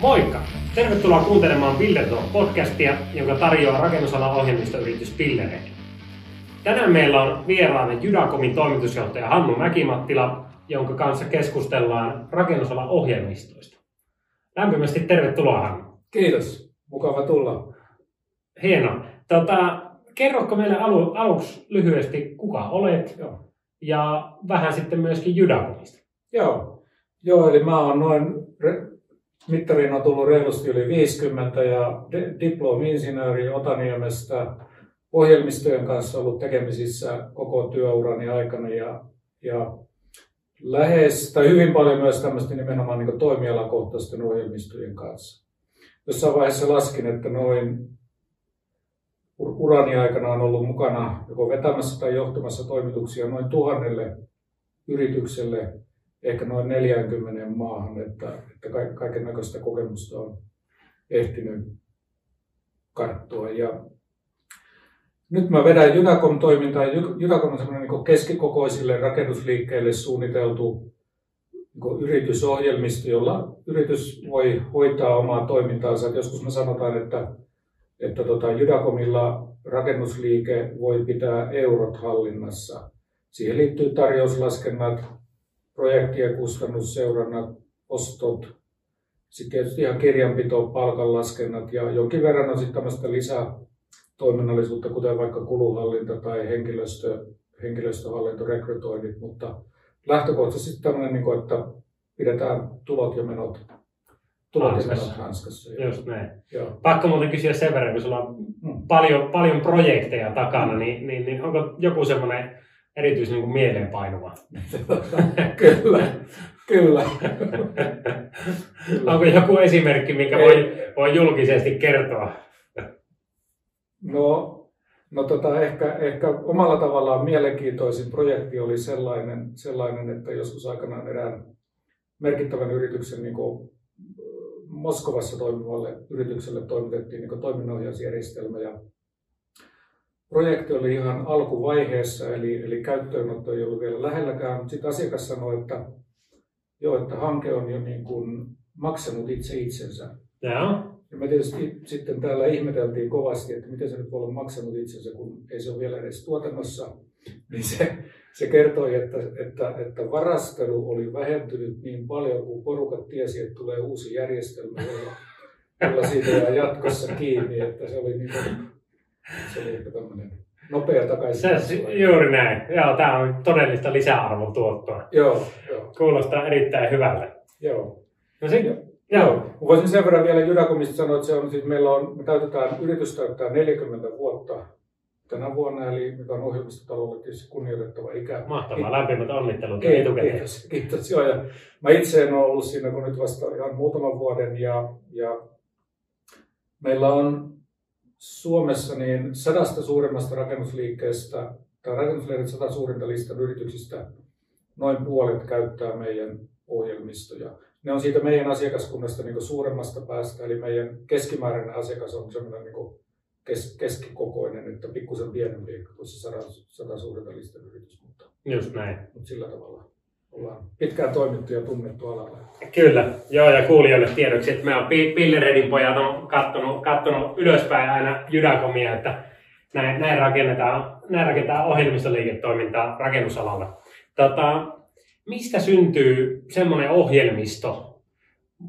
Moikka! Tervetuloa kuuntelemaan Builder podcastia, jonka tarjoaa rakennusalan ohjelmistoyritys Pillereille. Tänään meillä on vieraana Jydakomin toimitusjohtaja Hannu Mäkimattila, jonka kanssa keskustellaan rakennusalan ohjelmistoista. Lämpimästi tervetuloa Hannu. Kiitos, mukava tulla. Hienoa. Tota, kerrotko meille alu, aluksi lyhyesti, kuka olet Joo. ja vähän sitten myöskin Jydakomista? Joo, Joo eli mä oon noin, re- mittariin on tullut reilusti yli 50 ja di- diplomi-insinööri Otaniemestä ohjelmistojen kanssa ollut tekemisissä koko työurani aikana ja, ja lähes, tai hyvin paljon myös tämmöistä nimenomaan niin toimialakohtaisten ohjelmistojen kanssa. Jossain vaiheessa laskin, että noin ur- urani aikana on ollut mukana joko vetämässä tai johtamassa toimituksia noin tuhannelle yritykselle, ehkä noin 40 maahan, että, että kaiken näköistä kokemusta on ehtinyt karttua. Ja nyt mä vedän Jydakom-toimintaa. Jydakom on semmoinen niin keskikokoisille rakennusliikkeille suunniteltu niin yritysohjelmisto, jolla yritys voi hoitaa omaa toimintaansa. Joskus me sanotaan, että, että tota, Jydakomilla rakennusliike voi pitää eurot hallinnassa. Siihen liittyy tarjouslaskennat, projektien kustannusseurannat, ostot, sitten tietysti ihan kirjanpito, palkanlaskennat ja jonkin verran on sitten tämmöistä lisätoiminnallisuutta, kuten vaikka kuluhallinta tai henkilöstö, henkilöstöhallinto, rekrytoinnit, mutta lähtökohtaisesti tämmöinen, niin kuin, että pidetään tulot ja menot, tulot ja menot hanskassa. Just näin. Joo. Pakko muuten kysyä sen verran, kun sulla on Mm. paljon, paljon projekteja takana, niin, niin, niin onko joku semmoinen erityisen niin mieleenpainuva? kyllä, kyllä. Onko joku esimerkki, minkä Ei. voi, voi julkisesti kertoa? No, no tota, ehkä, ehkä omalla tavallaan mielenkiintoisin projekti oli sellainen, sellainen, että joskus aikanaan erään merkittävän yrityksen niin kuin, Moskovassa toimivalle yritykselle toimitettiin niin toiminnanohjausjärjestelmä ja projekti oli ihan alkuvaiheessa, eli, eli käyttöönotto ei ollut vielä lähelläkään, mutta sitten asiakas sanoi, että joo, että hanke on jo niin kuin maksanut itse itsensä. Joo. Ja me tietysti sitten täällä ihmeteltiin kovasti, että miten se nyt voi olla maksanut itsensä, kun ei se ole vielä edes tuotannossa. Niin se, se kertoi, että, että, että varastelu oli vähentynyt niin paljon, kun porukat tiesi, että tulee uusi järjestelmä, jolla, jolla siitä jää jatkossa kiinni. Että se oli, niin kuin, se oli ehkä tämmöinen nopea takaisin. Se, juuri näin. Joo, tämä on todellista lisäarvon tuottoa. Joo, joo, Kuulostaa erittäin hyvältä. joo. No sitten, Joo. joo. Voisin sen verran vielä Jydakomista sanoa, että se on, siis meillä on, me täytetään, yritys täyttää 40 vuotta tänä vuonna, eli mikä on ohjelmistotalolle tietysti kunnioitettava ikä. Mahtavaa, lämpimät onnittelut Kiitos, etukäteen. kiitos, kiitos. Joo, ja mä itse en ole ollut siinä kun nyt vasta ihan muutaman vuoden ja, ja meillä on Suomessa niin sadasta suurimmasta rakennusliikkeestä tai rakennusliikkeen sata suurinta listan yrityksistä noin puolet käyttää meidän ohjelmistoja. Ne on siitä meidän asiakaskunnasta niin suuremmasta päästä, eli meidän keskimääräinen asiakas on semmoinen niin kes, keskikokoinen, että pikkusen pienempi kuin se sata, sata suurinta listan yritys, mutta, Just näin. mutta sillä tavalla ollaan pitkään toimittu ja tunnettu alalla. Kyllä, joo ja kuulijoille tiedoksi, että me on Pi- Pilleredin pojat on kattonut, kattonut ylöspäin aina Jydakomia, että näin, näin, rakennetaan, näin rakennetaan ohjelmistoliiketoimintaa rakennusalalla. Tota, mistä syntyy semmoinen ohjelmisto,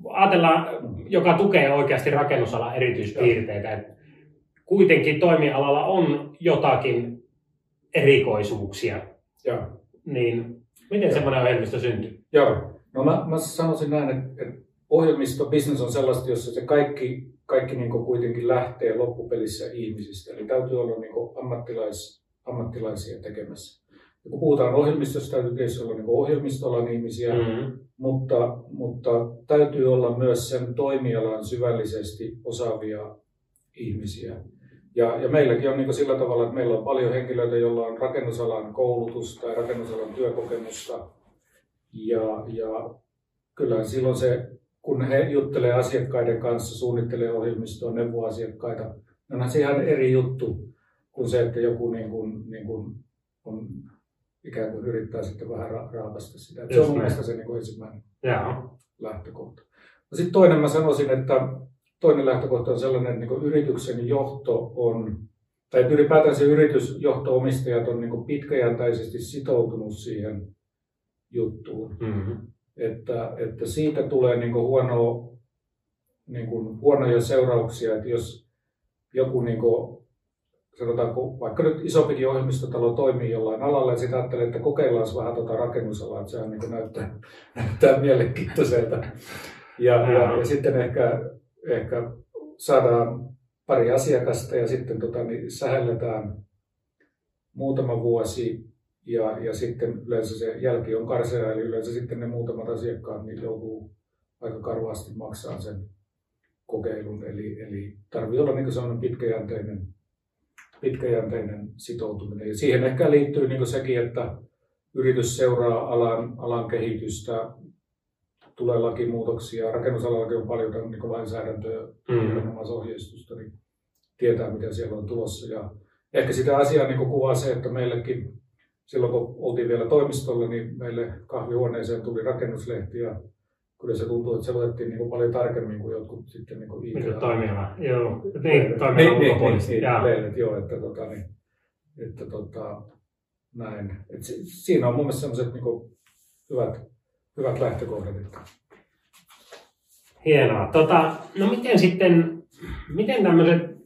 ajatellaan, joka tukee oikeasti rakennusalan erityispiirteitä, että kuitenkin toimialalla on jotakin erikoisuuksia, Joo. niin miten semmoinen ohjelmisto syntyy? Joo. No mä, mä sanoisin näin, että, että ohjelmistobisnes on sellaista, jossa se kaikki, kaikki niin kuitenkin lähtee loppupelissä ihmisistä. Eli täytyy olla niin ammattilais, ammattilaisia tekemässä. Ja kun puhutaan ohjelmistosta, täytyy tietysti olla niin ohjelmistoalan ihmisiä, Mm-hmm. mutta, mutta täytyy olla myös sen toimialan syvällisesti osaavia ihmisiä. Ja, ja meilläkin on niin sillä tavalla, että meillä on paljon henkilöitä, joilla on rakennusalan koulutusta tai rakennusalan työkokemusta. Ja, ja kyllä silloin se, kun he juttelee asiakkaiden kanssa, suunnittelee ohjelmistoa, neuvoo asiakkaita, niin onhan se ihan eri juttu kuin se, että joku niin kuin, niin kuin on ikään kuin yrittää sitten vähän ra- raapasta sitä. Se on Just mun näin. mielestä se niin kuin ensimmäinen Joo. lähtökohta. No sitten toinen mä sanoisin, että toinen lähtökohta on sellainen, että niin yrityksen johto on, tai ylipäätään se yritysjohto-omistajat on niin pitkäjäntäisesti sitoutunut siihen juttuun. Mm-hmm. Että, että siitä tulee niin huono, niin kuin huonoja seurauksia, että jos joku niin kuin, sanotaanko, vaikka nyt isompikin ohjelmistotalo toimii jollain alalla ja sitten ajattelee, että kokeillaan vähän tuota rakennusalaa, että sehän niin näyttää, näyttää mielenkiintoiselta. Ja, ja, ja, sitten ehkä, ehkä saadaan pari asiakasta ja sitten tota, niin sähelletään muutama vuosi ja, ja sitten yleensä se jälki on karsea, eli yleensä sitten ne muutamat asiakkaat niin joutuu aika karvaasti maksaa sen kokeilun. Eli, eli tarvii olla niin sellainen pitkäjänteinen, pitkäjänteinen sitoutuminen. Ja siihen ehkä liittyy niin sekin, että yritys seuraa alan, alan kehitystä, tulee lakimuutoksia. Rakennusalallakin on paljon niin lainsäädäntöä mm. ohjeistusta, niin tietää, mitä siellä on tulossa. Ja ehkä sitä asiaa niin kuvaa se, että meillekin silloin kun oltiin vielä toimistolla, niin meille kahvihuoneeseen tuli rakennuslehti ja kyllä se tuntuu, että se luettiin niin paljon tarkemmin kuin jotkut sitten niin kuin IT. Niin toimiala, joo. Niin, toimiala niin, niin, niin, niin, lehdet, joo, että, tota, niin, että tota, näin. Et si, siinä on mun mielestä sellaiset niin kuin, hyvät, hyvät lähtökohdat. Hienoa. Tota, no miten sitten, miten tämmöiset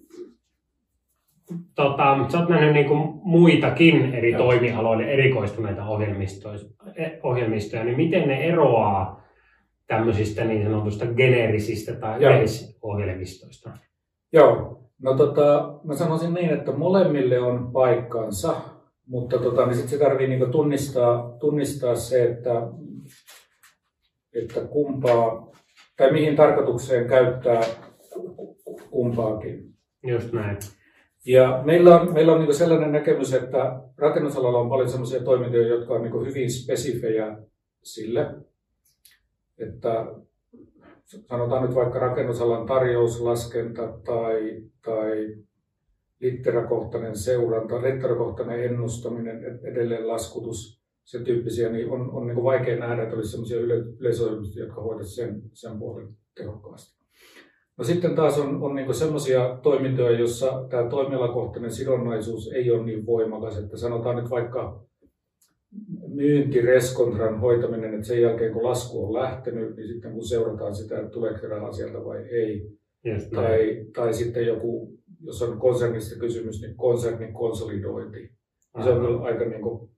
tota, sä oot nähnyt niin kuin muitakin eri Joo. toimialoille erikoistuneita ohjelmistoja, e, ohjelmistoja, niin miten ne eroaa tämmöisistä niin sanotusta generisistä tai yleisohjelmistoista? Joo, no tota, mä sanoisin niin, että molemmille on paikkansa, mutta tota, niin sit se tarvii niin tunnistaa, tunnistaa se, että, että kumpaa, tai mihin tarkoitukseen käyttää kumpaakin. Just näin. Ja meillä on, meillä on niin sellainen näkemys, että rakennusalalla on paljon sellaisia toimintoja, jotka on niin hyvin spesifejä sille, että sanotaan nyt vaikka rakennusalan tarjouslaskenta tai, tai litterakohtainen seuranta, litterakohtainen ennustaminen, edelleen laskutus, sen tyyppisiä, niin on, on niin vaikea nähdä, että olisi sellaisia yle, yleisohjelmia, jotka hoitaisivat sen, sen puolen tehokkaasti. No sitten taas on, on niin sellaisia toimintoja, joissa tämä toimialakohtainen sidonnaisuus ei ole niin voimakas, että sanotaan nyt vaikka myyntireskontran hoitaminen, että sen jälkeen kun lasku on lähtenyt, niin sitten kun seurataan sitä, että tuleeko rahaa sieltä vai ei, yes, tai, tai sitten joku, jos on konsernista kysymys, niin konsernin konsolidointi. Se on kyllä aika niin kuin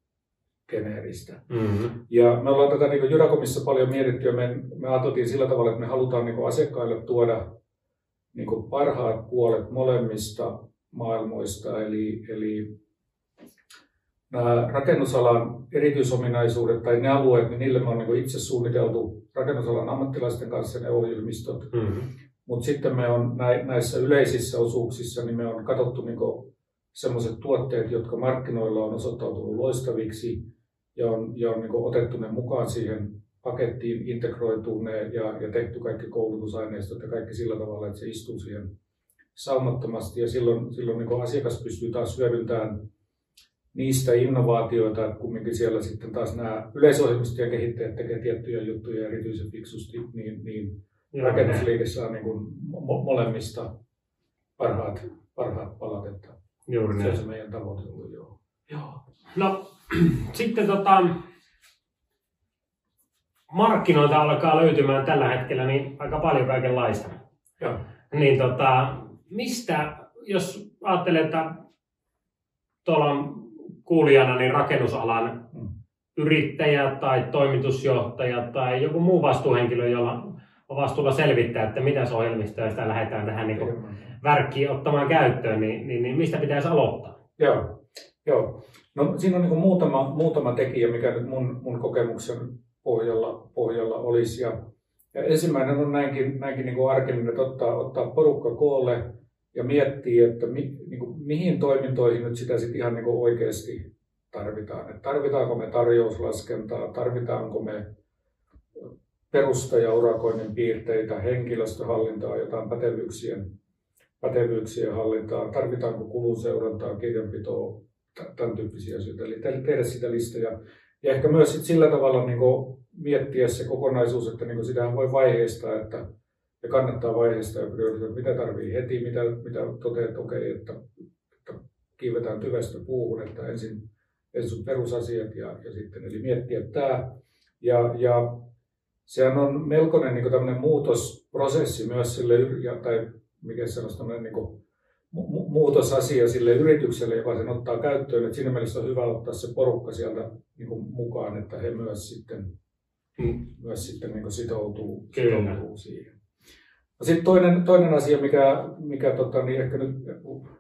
geneeristä. Mm-hmm. Ja me ollaan tätä niin Jyrakomissa paljon mietitty ja me, me ajateltiin sillä tavalla, että me halutaan niin asiakkaille tuoda niin parhaat puolet molemmista maailmoista, eli, eli nämä rakennusalan erityisominaisuudet tai ne alueet, niin niille me on niin itse suunniteltu rakennusalan ammattilaisten kanssa ne ohjelmistot. Mm-hmm. Mutta sitten me on näissä yleisissä osuuksissa, niin me on katsottu niin sellaiset tuotteet, jotka markkinoilla on osoittautunut loistaviksi ja on, ja on niin otettu ne mukaan siihen pakettiin integroituu ne ja, ja tehty kaikki koulutusaineistot ja kaikki sillä tavalla, että se istuu siihen saumattomasti. Ja silloin, silloin niin asiakas pystyy taas hyödyntämään niistä innovaatioita, että kumminkin siellä sitten taas nämä yleisohjelmistojen kehittäjät tekevät tiettyjä juttuja erityisen fiksusti, niin, niin rakennusliike saa niin kuin molemmista parhaat, parhaat palat, että Juuri se on se meidän tavoite ollut, joo. joo. No, sitten tota, markkinoilta alkaa löytymään tällä hetkellä niin aika paljon kaikenlaista. Joo. Niin tota, mistä, jos ajattelee, että tuolla on kuulijana niin rakennusalan mm. yrittäjä tai toimitusjohtaja tai joku muu vastuuhenkilö, jolla on vastuulla selvittää, että mitä ohjelmistoja sitä lähdetään tähän niin värkkiin ottamaan käyttöön, niin, niin, niin mistä pitäisi aloittaa? Joo, Joo. No, siinä on niin muutama, muutama tekijä, mikä nyt mun, mun kokemuksen pohjalla, pohjalla olisi. Ja, ja ensimmäinen on näinkin, näinkin niin kuin arkinen, että ottaa, ottaa porukka koolle ja miettii, että mi, niin kuin, mihin toimintoihin nyt sitä sitten ihan niin kuin oikeasti tarvitaan. Että tarvitaanko me tarjouslaskentaa, tarvitaanko me perustajaurakoinnin piirteitä, henkilöstöhallintaa, jotain pätevyyksien, pätevyyksien hallintaa, tarvitaanko kulun seurantaa, kirjanpitoa, tämän tyyppisiä asioita. Eli tehdä sitä listoja. Ja ehkä myös sit sillä tavalla niin miettiä se kokonaisuus, että niin sitä voi vaiheistaa, että ja kannattaa vaiheistaa ja priorisoida, mitä tarvii heti, mitä, mitä toteat, että okei, että, että kiivetään tyvestä puuhun, että ensin, ensin perusasiat ja, ja sitten, eli miettiä tämä. Ja, ja sehän on melkoinen niin tämmöinen muutosprosessi myös sille, tai mikä se on niin kuin, muutosasia sille yritykselle, joka sen ottaa käyttöön. Että siinä mielessä on hyvä ottaa se porukka sieltä niin kuin mukaan, että he myös sitten, mm. myös sitten niin kuin sitoutuu, sitoutuu siihen. No sitten toinen, toinen asia, mikä, mikä tota, niin ehkä nyt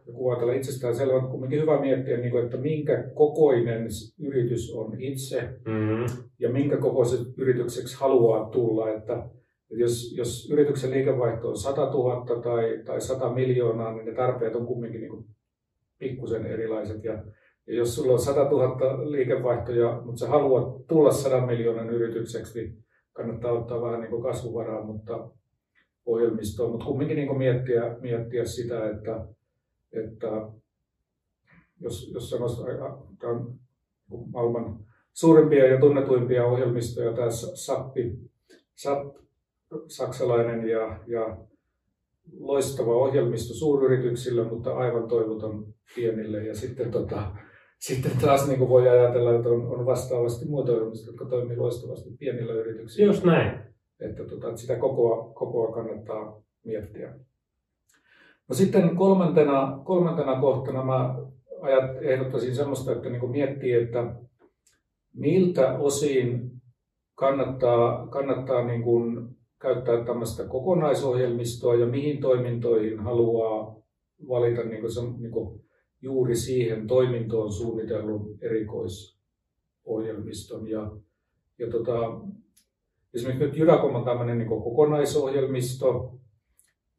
joku ajatella itsestään selvä, on kuitenkin hyvä miettiä, niin kuin, että minkä kokoinen yritys on itse mm-hmm. ja minkä kokoiset yritykseksi haluaa tulla. Että, jos, jos yrityksen liikevaihto on 100 000 tai, tai 100 miljoonaa, niin ne tarpeet on kumminkin niin pikkusen erilaiset. Ja, ja jos sulla on 100 000 liikevaihtoja, mutta sä haluat tulla 100 miljoonan yritykseksi, niin kannattaa ottaa vähän niin kasvuvaraa mutta ohjelmistoon. Mutta kumminkin niin miettiä, miettiä sitä, että, että jos, jos sanoisi, on maailman suurimpia ja tunnetuimpia ohjelmistoja, tämä SAP, SAP saksalainen ja, ja loistava ohjelmisto suuryrityksille, mutta aivan toivoton pienille. Ja sitten, tota, sitten taas niin kuin voi ajatella, että on, on vastaavasti muita ohjelmistoja, jotka toimii loistavasti pienillä yrityksillä. Just näin. Että, tota, että sitä kokoa, kokoa kannattaa miettiä. No sitten kolmantena, kolmantena kohtana mä ajat, ehdottaisin sellaista, että niin miettii, että miltä osin kannattaa, kannattaa niin kuin käyttää tämmöistä kokonaisohjelmistoa ja mihin toimintoihin haluaa valita niin kuin se, niin kuin juuri siihen toimintoon suunnitellun erikoisohjelmiston. Ja, ja tota, esimerkiksi nyt Jyräkom on tämmöinen niin kokonaisohjelmisto,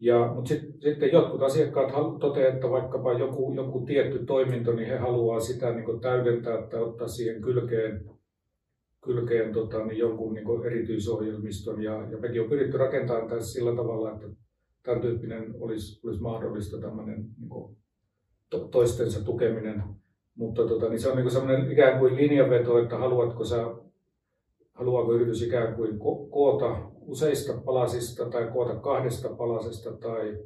ja, mutta sit, sitten jotkut asiakkaat toteavat, että vaikkapa joku, joku tietty toiminto, niin he haluaa sitä niin täydentää tai ottaa siihen kylkeen kylkeen tota, niin jonkun niin kuin erityisohjelmiston. Ja, ja mekin on pyritty rakentamaan tässä sillä tavalla, että tämän tyyppinen olisi, olisi mahdollista tämmöinen niin kuin to, toistensa tukeminen. Mutta tota, niin se on niin semmoinen ikään kuin linjanveto, että haluatko sä, haluaako yritys ikään kuin ko- koota useista palasista tai koota kahdesta palasesta tai,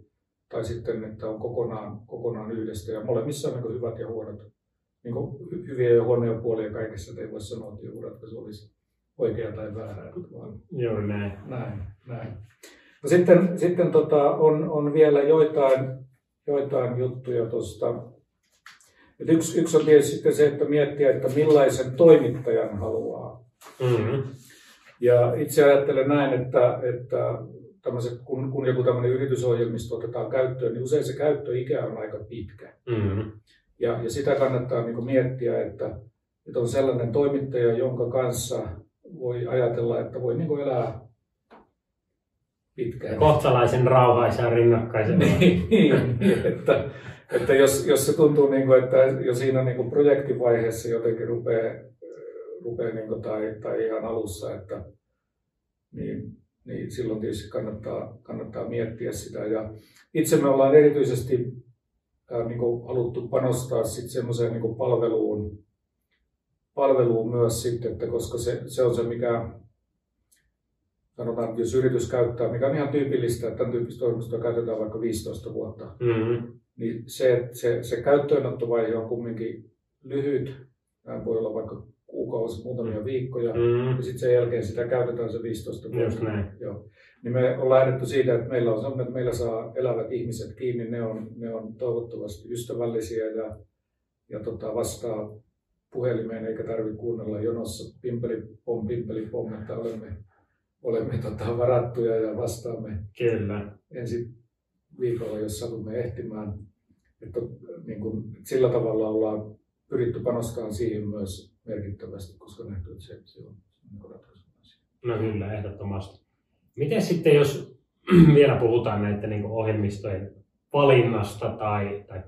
tai sitten, että on kokonaan, kokonaan yhdestä. Ja molemmissa on niin hyvät ja huonot niin kuin hyviä ja huonoja puolia kaikessa, että ei voi sanoa, että joku ratkaisu olisi oikea tai väärä. Vaan Joo, näin. näin, näin. No sitten sitten tota, on, on vielä joitain, joitain juttuja tuosta. Yksi, yksi on tietysti sitten se, että miettiä, että millaisen toimittajan haluaa. Mm-hmm. Ja itse ajattelen näin, että, että kun, kun joku tämmöinen yritysohjelmisto otetaan käyttöön, niin usein se käyttöikä on aika pitkä. Mm-hmm. Ja, ja sitä kannattaa niin miettiä, että, että on sellainen toimittaja, jonka kanssa voi ajatella, että voi niin elää pitkään. Kohtalaisen rauhaisen rinnakkaisen. niin, niin, että, että jos, jos se tuntuu, niin kuin, että jo siinä niin kuin projektivaiheessa jotenkin rupeaa, rupeaa niin kuin, tai, tai ihan alussa, että, niin, niin silloin tietysti kannattaa, kannattaa miettiä sitä. Ja itse me ollaan erityisesti niin kuin haluttu panostaa sitten semmoiseen niin palveluun, palveluun myös sitten, että koska se, se on se, mikä sanotaan, jos yritys käyttää, mikä on ihan tyypillistä, että tämän tyyppistä toimistoa käytetään vaikka 15 vuotta, mm-hmm. niin se, se, se käyttöönottovaihe on kumminkin lyhyt. Tämä voi olla vaikka kuukausi, muutamia viikkoja, mm. ja sitten sen jälkeen sitä käytetään se 15 vuotta. Joo niin me on lähdetty siitä, että meillä on että meillä saa elävät ihmiset kiinni, ne on, ne on toivottavasti ystävällisiä ja, ja tota, vastaa puhelimeen eikä tarvitse kuunnella jonossa pimpeli pom, pimpeli pom, että olemme, olemme tota, varattuja ja vastaamme Kyllä. ensi viikolla, jos satumme ehtimään. Että, niin kuin, sillä tavalla ollaan pyritty panostamaan siihen myös merkittävästi, koska nähty, että se, se on ratkaisu. No kyllä, ehdottomasti. Miten sitten, jos vielä puhutaan näiden niin ohjelmistojen valinnasta tai, tai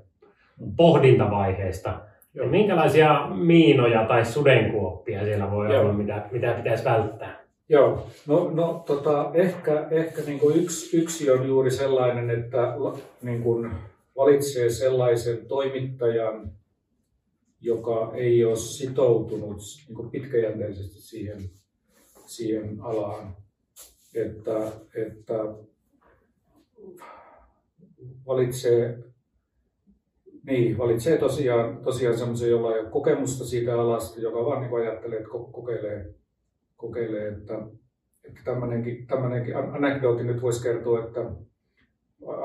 pohdintavaiheesta, Joo. niin minkälaisia miinoja tai sudenkuoppia siellä voi Joo. olla, mitä, mitä pitäisi välttää? Joo, no, no tota, ehkä, ehkä niin kuin yksi, yksi on juuri sellainen, että niin kuin valitsee sellaisen toimittajan, joka ei ole sitoutunut niin pitkäjänteisesti siihen siihen alaan, että, että valitsee, niin, valitsee tosiaan, tosiaan semmoisen, jolla ei ole kokemusta siitä alasta, joka vaan niin ajattelee, että kokeilee, kokeilee että, että tämmöinenkin, tämmöinenkin anekdootti nyt voisi kertoa, että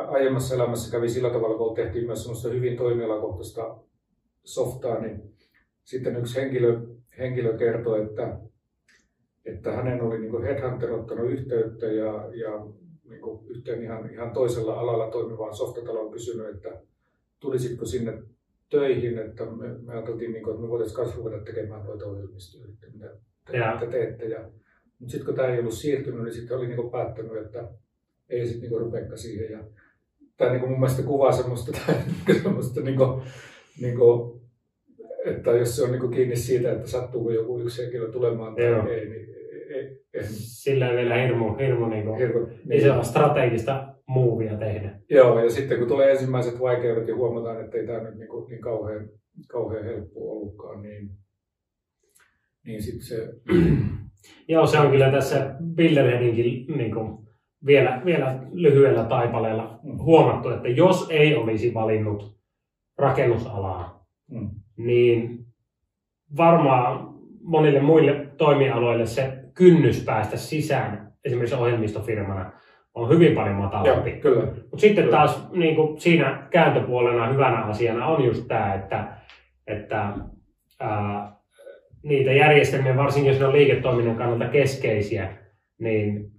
aiemmassa elämässä kävi sillä tavalla, kun tehtiin myös semmoista hyvin toimialakohtaista softaa, niin sitten yksi henkilö, henkilö kertoi, että, että hänen oli niin Headhunter ottanut yhteyttä ja, ja niin yhteen ihan, ihan toisella alalla toimivaan softataloon kysynyt, että tulisitko sinne töihin, että me, me ajateltiin, niin kuin, että me voitaisiin ruveta tekemään noita ohjelmistoja, että mitä, te, mitä teette. Ja, mutta sitten kun tämä ei ollut siirtynyt, niin sitten oli niin päättänyt, että ei sitten niin rupeakaan siihen. Ja, tämä niin mun mielestä kuvaa semmoista, semmoista niin kuin, niin kuin, että jos se on niin kiinni siitä, että sattuuko joku yksi henkilö tulemaan tai Joo. ei, niin ei, ei. Sillä ei vielä hirmu, hirmu, niin kuin, hirmu niin. isoa strategista muuvia tehdä. Joo, ja sitten kun tulee ensimmäiset vaikeudet ja huomataan, että ei tämä nyt niin, kuin, niin kauhean, kauhean helppo ollutkaan, niin, niin sitten se... Joo, se on kyllä tässä Bilderheadinkin niin kuin, vielä, vielä lyhyellä taipaleella mm. huomattu, että jos ei olisi valinnut rakennusalaa, mm. Niin varmaan monille muille toimialoille se kynnys päästä sisään esimerkiksi ohjelmistofirmana on hyvin paljon matalampi. Joo, kyllä. Mutta sitten kyllä. taas niin kuin siinä kääntöpuolena hyvänä asiana on just tämä, että, että ää, niitä järjestelmiä, varsinkin jos ne on liiketoiminnan kannalta keskeisiä, niin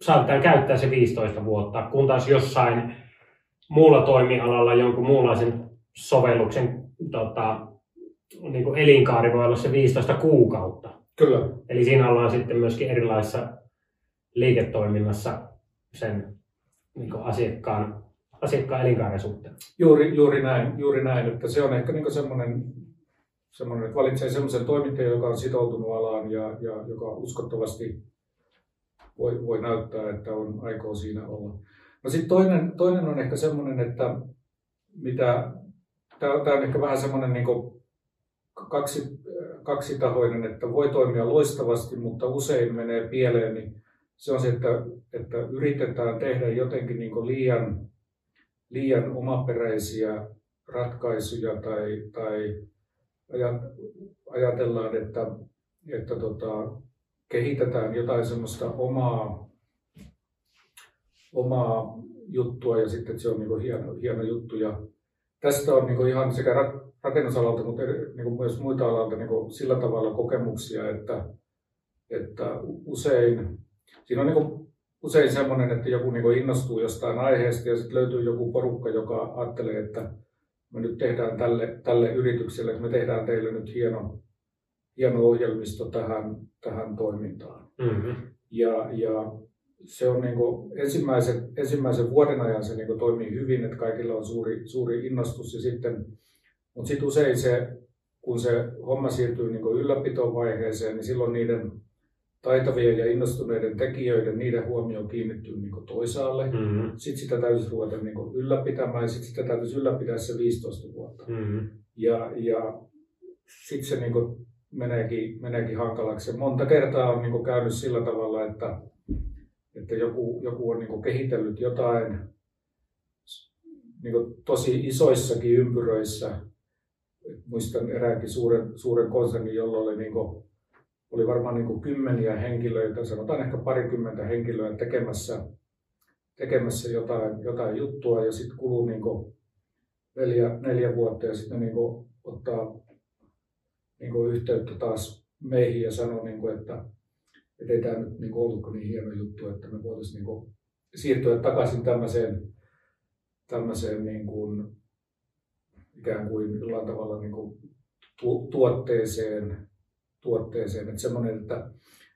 saatetaan käyttää se 15 vuotta, kun taas jossain muulla toimialalla jonkun muunlaisen sovelluksen tota, niin kuin elinkaari voi olla se 15 kuukautta. Kyllä. Eli siinä ollaan sitten myöskin erilaisessa liiketoiminnassa sen niin kuin asiakkaan, asiakkaan elinkaaren suhteen. Juuri, juuri, näin, juuri näin, että se on ehkä niin semmoinen, semmoinen, että valitsee semmoisen toimittajan, joka on sitoutunut alaan ja, ja joka uskottavasti voi, voi näyttää, että on aikoo siinä olla. No sitten toinen, toinen on ehkä semmoinen, että mitä, tämä on ehkä vähän semmoinen niin kaksi, kaksitahoinen, että voi toimia loistavasti, mutta usein menee pieleen, niin se on se, että, että yritetään tehdä jotenkin niin liian, liian omaperäisiä ratkaisuja tai, tai ajatellaan, että, että tota, kehitetään jotain semmoista omaa, omaa juttua ja sitten se on niin hieno, hieno juttu. Ja tästä on niin ihan sekä rakennusalalta, mutta niin myös muita alalta niin sillä tavalla kokemuksia, että, että usein, siinä on niin usein semmoinen, että joku niin innostuu jostain aiheesta ja sitten löytyy joku porukka, joka ajattelee, että me nyt tehdään tälle, tälle yritykselle, että me tehdään teille nyt hieno, hieno ohjelmisto tähän, tähän toimintaan. Mm-hmm. Ja, ja se on niin kuin ensimmäisen, ensimmäisen vuoden ajan se niin kuin toimii hyvin, että kaikilla on suuri, suuri innostus ja sitten, mutta sitten usein se, kun se homma siirtyy niin kuin ylläpitovaiheeseen, niin silloin niiden taitavien ja innostuneiden tekijöiden, niiden huomio kiinnittyy niin toisaalle. Mm-hmm. Sitten sitä täytyisi ruveta niin ylläpitämään ja sitten sitä täytyisi ylläpitää se 15 vuotta. Mm-hmm. Ja, ja sitten se niin meneekin, meneekin hankalaksi. Ja monta kertaa on niin käynyt sillä tavalla, että, että joku, joku on niin kehitellyt jotain niin tosi isoissakin ympyröissä. Muistan eräänkin suuren, suuren konsernin, jolla oli, niin kuin, oli varmaan niin kymmeniä henkilöitä, sanotaan ehkä parikymmentä henkilöä tekemässä, tekemässä jotain, jotain juttua ja sitten kuluu niin neljä, neljä vuotta ja sitten niin ottaa niin yhteyttä taas meihin ja sanoi, niin kuin, että, että ei tämä nyt niin kuin ollutko niin hieno juttu, että me voitaisiin niin kuin siirtyä takaisin tämmöiseen, tämmöiseen niin kuin, ikään kuin jollain tavalla niin kuin tu- tuotteeseen, tuotteeseen. Että semmoinen, että,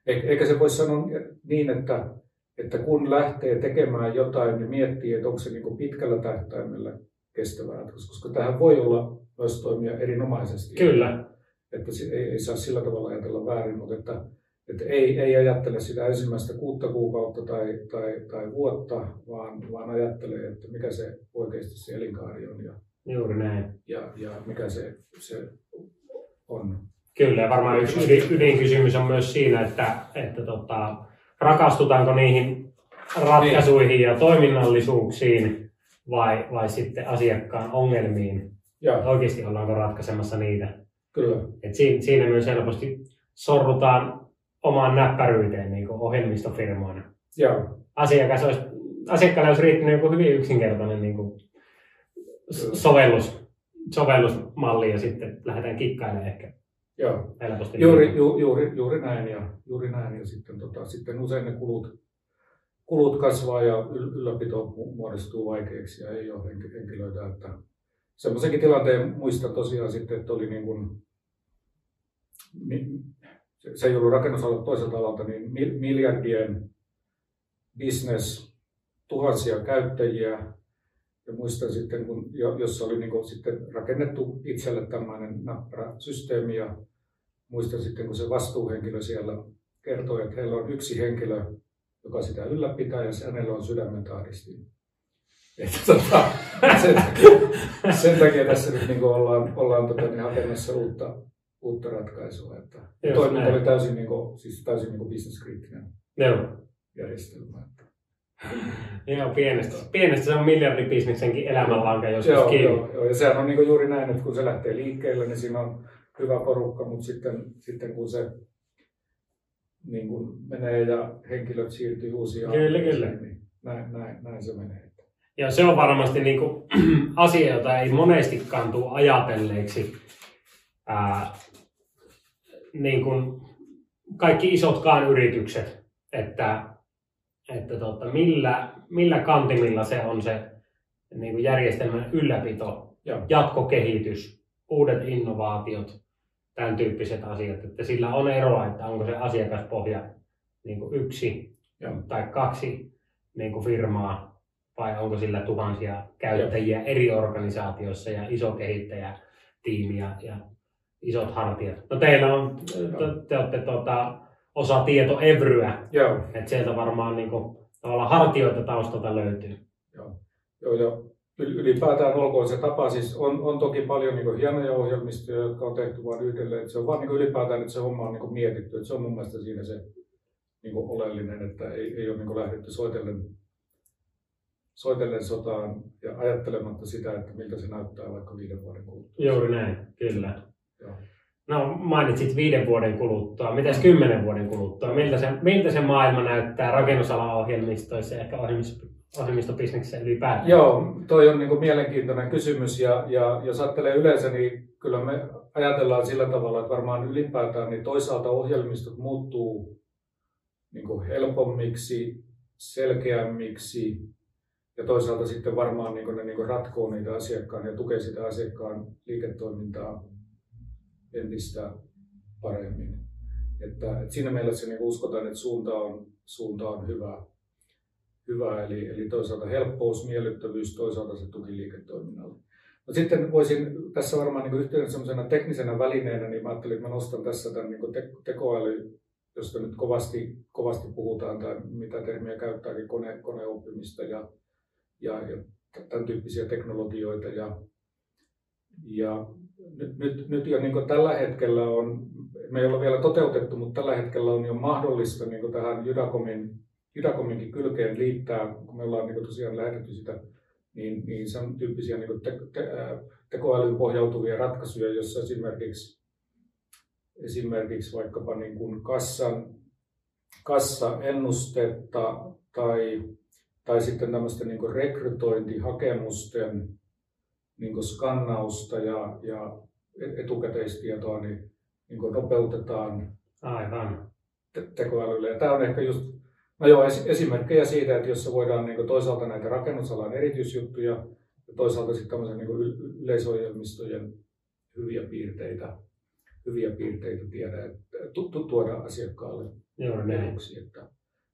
eikä se voi sanoa niin, että, että kun lähtee tekemään jotain, niin miettii, että onko se niin kuin pitkällä tähtäimellä kestävää, koska tähän voi olla myös toimia erinomaisesti. Kyllä että ei, ei saa sillä tavalla ajatella väärin, mutta että, että ei, ei ajattele sitä ensimmäistä kuutta kuukautta tai, tai, tai vuotta, vaan, vaan ajattelee, että mikä se oikeasti se elinkaari on ja, Juuri näin. ja, ja mikä se, se on. Kyllä, ja varmaan yksi ydin, ydinkysymys on myös siinä, että, että tota, rakastutaanko niihin ratkaisuihin niin. ja toiminnallisuuksiin vai, vai sitten asiakkaan ongelmiin. Ja. Oikeasti ollaanko ratkaisemassa niitä. Kyllä. Et siinä, siinä myös helposti sorrutaan omaan näppäryyteen niin ohjelmistofirmoina. Joo. Asiakas olisi, asiakkaalle olisi riittänyt joku hyvin yksinkertainen niin kuin sovellus, sovellusmalli ja sitten lähdetään kikkailemaan ehkä Joo. helposti. Juuri, ju, juuri, juuri, näin ja, juuri näin ja sitten, tota, sitten usein ne kulut, kulut kasvaa ja ylläpito muodostuu vaikeaksi ja ei ole henkilöitä. Että semmoisenkin tilanteen muista tosiaan sitten, että oli niin kuin, niin, se ei ollut rakennusalalta toiselta alalta, niin miljardien business, tuhansia käyttäjiä. Ja muistan sitten, kun, jossa oli niin sitten rakennettu itselle tämmöinen näppärä systeemi ja muistan sitten, kun se vastuuhenkilö siellä kertoi, että heillä on yksi henkilö, joka sitä ylläpitää ja hänellä on sydämen tahdistin. tota, sen, sen, takia tässä nyt niin ollaan, ollaan tota, niin hakemassa uutta, uutta ratkaisua. Että toiminta oli täysin, niin kuin, siis täysin niin bisneskriittinen järjestelmä. Että. Joo, pienestä, pienestä se on miljardibisneksenkin elämänlanka joskus joo, kiinni. Joo, joo, ja sehän on niin juuri näin, että kun se lähtee liikkeelle, niin siinä on hyvä porukka, mutta sitten, sitten kun se niin kun menee ja henkilöt siirtyy uusiin kyllä, kyllä. niin näin, näin, näin se menee. Ja se on varmasti niin kuin, asia, jota ei monestikaan tule ajatelleeksi. Ää, niin kuin kaikki isotkaan yritykset, että, että tota, millä, millä kantimilla se on se niin kuin järjestelmän ylläpito, ja. jatkokehitys, uudet innovaatiot, tämän tyyppiset asiat. Että sillä on eroa, että onko se asiakaspohja niin kuin yksi ja. tai kaksi niin kuin firmaa vai onko sillä tuhansia käyttäjiä ja. eri organisaatioissa ja iso kehittäjätiimi ja, ja isot hartiat. No teillä on, te, te olette tuota, osa tietoevryä, Joo. että sieltä varmaan niin kuin, tavallaan hartioita taustalta löytyy. Joo, Joo ja ylipäätään olkoon se tapa, siis on, on toki paljon niin hienoja ohjelmistoja, jotka on tehty vain yhdelle, että se on vaan niin ylipäätään, että se homma on niin mietitty, että se on mun mielestä siinä se niin oleellinen, että ei, ei ole niin lähdetty soitellen, soitellen sotaan ja ajattelematta sitä, että miltä se näyttää vaikka viiden vuoden kuluttua. Juuri näin, kyllä. No mainitsit viiden vuoden kuluttua. Mitäs kymmenen vuoden kuluttua? Miltä se, miltä se maailma näyttää rakennusalan ohjelmistoissa ja ehkä ohjelmistobisneksessä ylipäätään? Joo, toi on niin mielenkiintoinen kysymys ja, ja jos ajattelee yleensä, niin kyllä me ajatellaan sillä tavalla, että varmaan ylipäätään niin toisaalta ohjelmistot muuttuu niin helpommiksi, selkeämmiksi ja toisaalta sitten varmaan niin ne niin ratkoo niitä asiakkaan ja tukee sitä asiakkaan liiketoimintaa entistä paremmin. Että, että siinä mielessä niin uskotaan, että suunta on, suunta on hyvä, hyvä eli, eli toisaalta helppous, miellyttävyys, toisaalta se tuki liiketoiminnalle. Mutta sitten voisin tässä varmaan niin yhtenä sellaisena teknisenä välineenä, niin mä ajattelin, että mä nostan tässä tämän niin te- tekoäly, josta nyt kovasti, kovasti puhutaan, tai mitä termiä käyttääkin, kone, koneoppimista ja, ja, ja tämän tyyppisiä teknologioita. Ja, ja nyt, nyt, nyt jo niin tällä hetkellä on, me ei ole vielä toteutettu, mutta tällä hetkellä on jo mahdollista niin tähän Jydakomin, Jydakominkin kylkeen liittää, kun me ollaan niin tosiaan lähetetty sitä, niin, niin sen tyyppisiä niin te, te, tekoälyyn pohjautuvia ratkaisuja, joissa esimerkiksi, esimerkiksi vaikkapa niin kuin kassan, kassaennustetta tai, tai sitten tämmöisten niin rekrytointihakemusten niin skannausta ja, ja etukäteistietoa niin, niin nopeutetaan Aivan. Te- tekoälylle. Ja tämä on ehkä just no joo, esimerkkejä siitä, että jos voidaan niin toisaalta näitä rakennusalan erityisjuttuja ja toisaalta sitten tämmöisen niin yleisohjelmistojen hyviä piirteitä, hyviä piirteitä tiedä, että tuoda asiakkaalle. Joo, näin. Että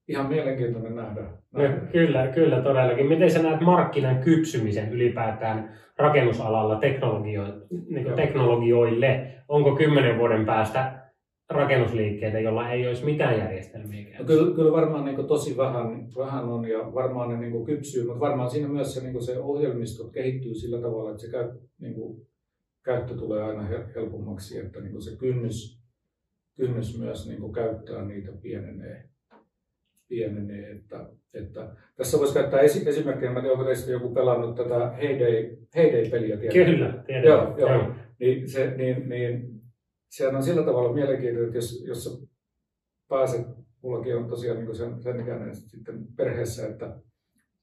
ihan mielenkiintoinen nähdä. nähdä. No, kyllä, kyllä todellakin. Miten sä näet markkinan kypsymisen ylipäätään rakennusalalla teknologio- niin teknologioille? Onko kymmenen vuoden päästä rakennusliikkeitä, jolla ei olisi mitään järjestelmiä no, kyllä, kyllä varmaan niin tosi vähän, vähän on ja varmaan ne niin kypsyy, mutta varmaan siinä myös se, niin se ohjelmisto kehittyy sillä tavalla, että se käy, niin kuin, käyttö tulee aina helpommaksi, että niin se kynnys kynnys myös niin käyttää niitä pienenee. Pienenee että, että tässä voisi käyttää esi- esimerkkinä, mä onko teistä joku pelannut tätä Heyday, Heyday-peliä. Tiedän. Kyllä, tiedän. Joo, joo. joo. Niin, se, niin, niin, sehän on sillä tavalla mielenkiintoinen, että jos, jos sä pääset, mullakin on tosiaan niin sen, sen ikäinen sitten perheessä, että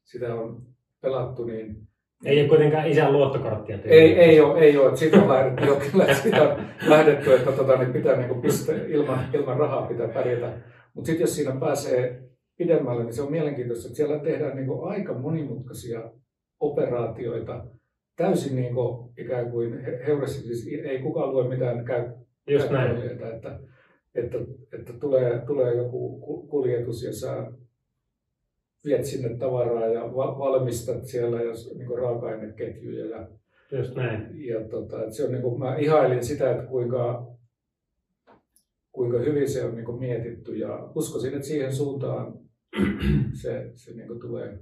sitä on pelattu, niin ei ole kuitenkaan isän luottokorttia. Ei, ei ole, ei ole. Siitä on lähdetty jo kyllä siitä on lähdetty, että tota, niin pitää niin piste, ilman, ilman rahaa pitää pärjätä. Mutta sitten jos siinä pääsee pidemmälle, niin se on mielenkiintoista, että siellä tehdään niin aika monimutkaisia operaatioita. Täysin niin kuin, ikään kuin heuressa, siis ei kukaan lue mitään käy, Just näin. Että, että, että, että tulee, tulee joku kuljetus ja sä viet sinne tavaraa ja valmistat siellä jos, niin raaka-aineketjuja. Ja, Just näin. Ja tota, että se on, niin kuin, mä ihailin sitä, että kuinka, kuinka hyvin se on niin kuin mietitty ja uskoisin, että siihen suuntaan se, se niin kuin tulee.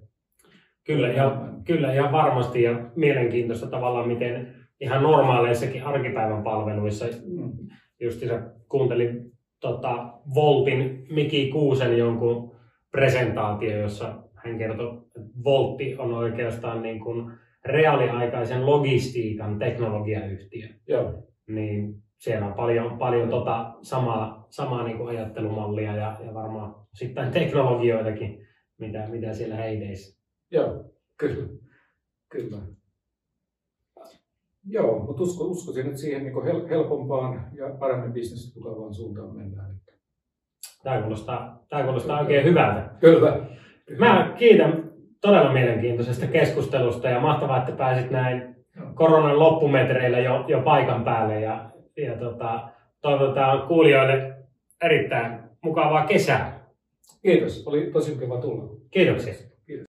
Kyllä, ja, kyllä, ja varmasti ja mielenkiintoista tavallaan, miten ihan normaaleissakin arkipäivän palveluissa, mm. just kuuntelin tota, Voltin Miki Kuusen jonkun presentaatio, jossa hän kertoi, että Voltti on oikeastaan niin kuin reaaliaikaisen logistiikan teknologiayhtiö. Joo. Niin siellä on paljon, paljon tota samaa, samaa niin kuin ajattelumallia ja, ja varmaan sitten teknologioitakin, mitä, mitä siellä heideissä. Joo, kyllä. kyllä. Joo, mutta usko, uskoisin, että siihen niin helpompaan ja paremmin bisnestä tukevaan suuntaan mennään. Tämä kuulostaa, tämä kuulostaa oikein hyvältä. Kyllä. Mä kiitän todella mielenkiintoisesta keskustelusta ja mahtavaa, että pääsit näin koronan loppumetreillä jo, jo paikan päälle ja, ja tota, toivotetaan kuulijoille erittäin mukavaa kesää. Kiitos, oli tosi kiva tulla. Kiitoksia.